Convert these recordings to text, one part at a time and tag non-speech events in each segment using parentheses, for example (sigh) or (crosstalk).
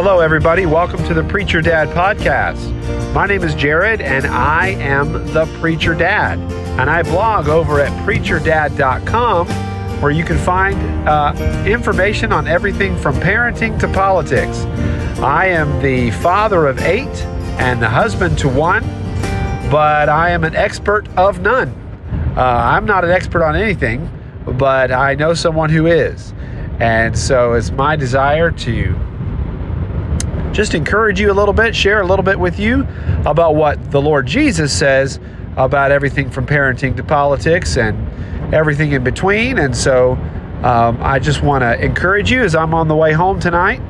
Hello, everybody. Welcome to the Preacher Dad podcast. My name is Jarod, and I am the Preacher Dad. And I blog over at preacherdad.com where you can find uh, information on everything from parenting to politics. I am the father of eight and the husband to one, but I am an expert of none. Uh, I'm not an expert on anything, but I know someone who is. And so it's my desire to just encourage you a little bit, share a little bit with you about what the Lord Jesus says about everything from parenting to politics and everything in between. And so um, I just want to encourage you as I'm on the way home tonight.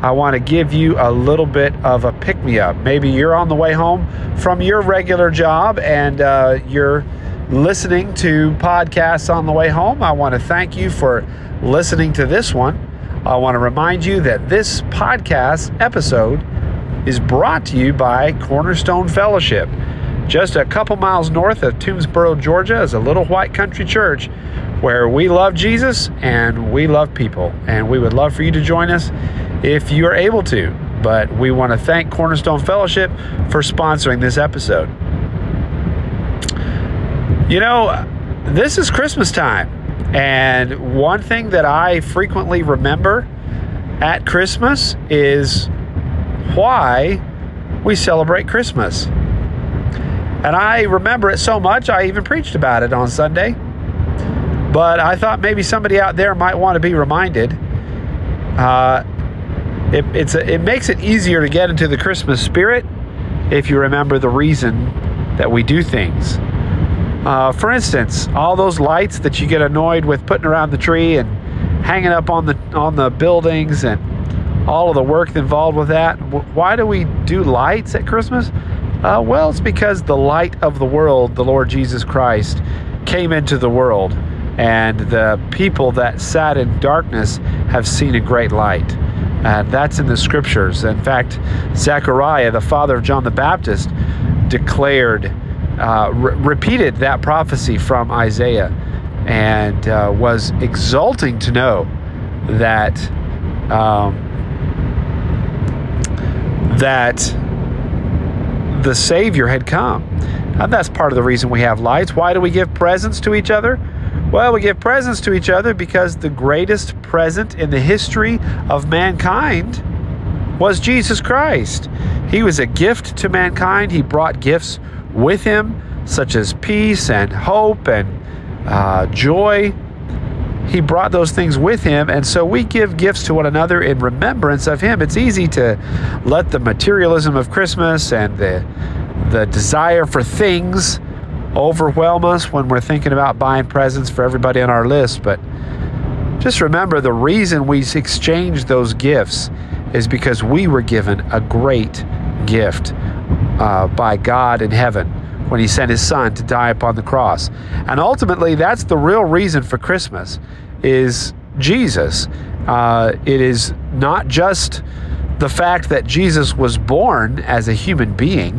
I want to give you a little bit of a pick me up. Maybe you're on the way home from your regular job and uh, you're listening to podcasts on the way home. I want to thank you for listening to this one. I want to remind you that this podcast episode is brought to you by Cornerstone Fellowship. Just a couple miles north of Toomsboro, Georgia, is a little white country church where we love Jesus and we love people. And we would love for you to join us if you are able to. But we want to thank Cornerstone Fellowship for sponsoring this episode. You know, this is Christmas time. And one thing that I frequently remember at Christmas is why we celebrate Christmas. And I remember it so much, I even preached about it on Sunday. But I thought maybe somebody out there might want to be reminded. Uh, it, it's a, it makes it easier to get into the Christmas spirit if you remember the reason that we do things. Uh, for instance, all those lights that you get annoyed with putting around the tree and hanging up on the on the buildings and all of the work involved with that. Why do we do lights at Christmas? Uh, well, it's because the light of the world, the Lord Jesus Christ, came into the world, and the people that sat in darkness have seen a great light. And that's in the scriptures. In fact, Zechariah, the father of John the Baptist, declared uh, re- repeated that prophecy from Isaiah and uh, was exulting to know that um, that the Savior had come. And that's part of the reason we have lights. Why do we give presents to each other? Well, we give presents to each other because the greatest present in the history of mankind was Jesus Christ. He was a gift to mankind. He brought gifts with him, such as peace and hope and uh, joy. He brought those things with him, and so we give gifts to one another in remembrance of him. It's easy to let the materialism of Christmas and the the desire for things overwhelm us when we're thinking about buying presents for everybody on our list, but just remember the reason we exchange those gifts is because we were given a great gift uh, by God in heaven when he sent his son to die upon the cross. And ultimately, that's the real reason for Christmas is Jesus. Uh, it is not just the fact that Jesus was born as a human being,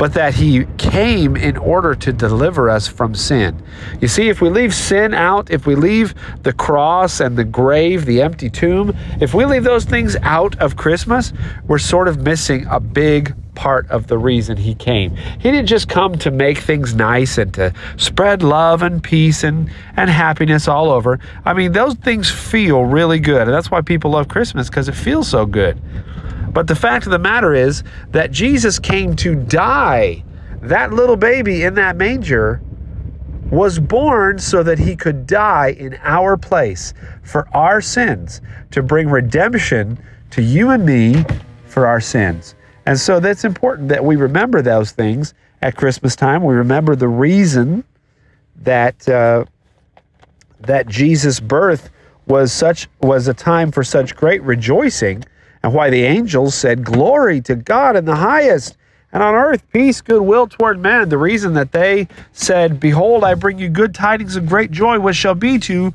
but that he came in order to deliver us from sin. You see, if we leave sin out, if we leave the cross and the grave, the empty tomb, if we leave those things out of Christmas, we're sort of missing a big part of the reason he came. He didn't just come to make things nice and to spread love and peace and, and happiness all over. I mean, those things feel really good. And that's why people love Christmas because it feels so good. But the fact of the matter is that Jesus came to die. That little baby in that manger was born so that he could die in our place for our sins, to bring redemption to you and me for our sins. And so that's important that we remember those things at Christmas time. We remember the reason that uh, that Jesus' birth was such was a time for such great rejoicing and why the angels said, Glory to God in the highest, and on earth peace, goodwill toward men. The reason that they said, Behold, I bring you good tidings of great joy, which shall be to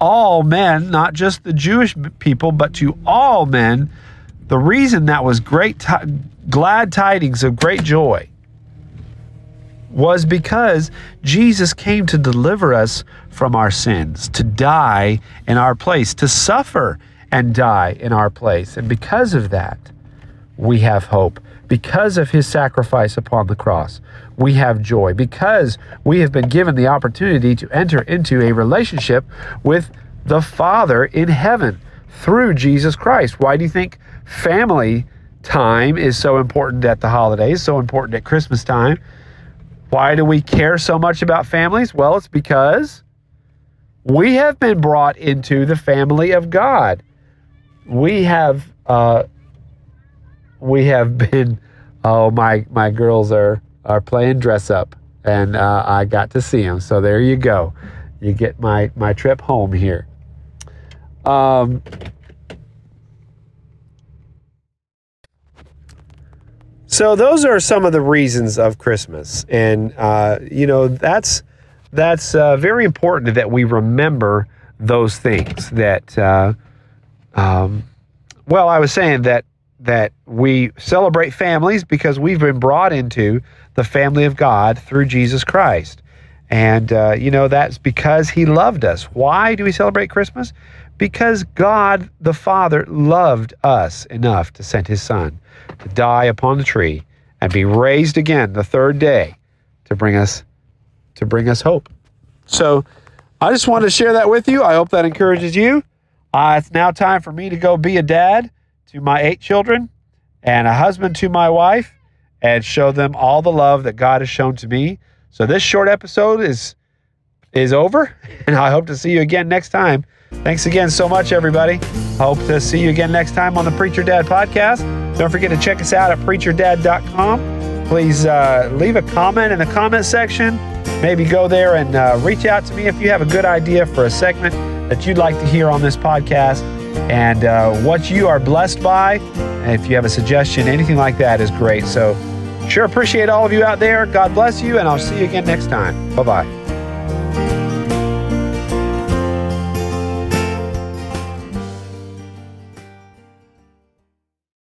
all men, not just the Jewish people, but to all men. The reason that was great, t- glad tidings of great joy was because Jesus came to deliver us from our sins, to die in our place, to suffer and die in our place. And because of that, we have hope. Because of his sacrifice upon the cross, we have joy. Because we have been given the opportunity to enter into a relationship with the Father in heaven through Jesus Christ. Why do you think family time is so important at the holidays, so important at Christmas time? Why do we care so much about families? Well, it's because we have been brought into the family of God. We have uh, we have (laughs) been. Oh my my girls are are playing dress up, and uh, I got to see them. So there you go. You get my my trip home here. Um, so those are some of the reasons of Christmas, and uh, you know that's that's uh, very important that we remember those things. That uh, um, well, I was saying that that we celebrate families because we've been brought into the family of God through Jesus Christ. And, uh, you know, that's because he loved us. Why do we celebrate Christmas? Because God the Father loved us enough to send his Son to die upon the tree and be raised again the third day to bring us to bring us hope. So I just wanted to share that with you. I hope that encourages you. Uh, it's now time for me to go be a dad to my eight children and a husband to my wife and show them all the love that God has shown to me. So this short episode is is over, (laughs) and I hope to see you again next time. Thanks again so much, everybody. Hope to see you again next time on the Preacher Dad podcast. Don't forget to check us out at preacherdad.com. Please uh, leave a comment in the comment section. Maybe go there and uh, reach out to me if you have a good idea for a segment that you'd like to hear on this podcast and uh, what you are blessed by. And if you have a suggestion, anything like that is great. So, sure appreciate all of you out there. God bless you, and I'll see you again next time. Bye bye.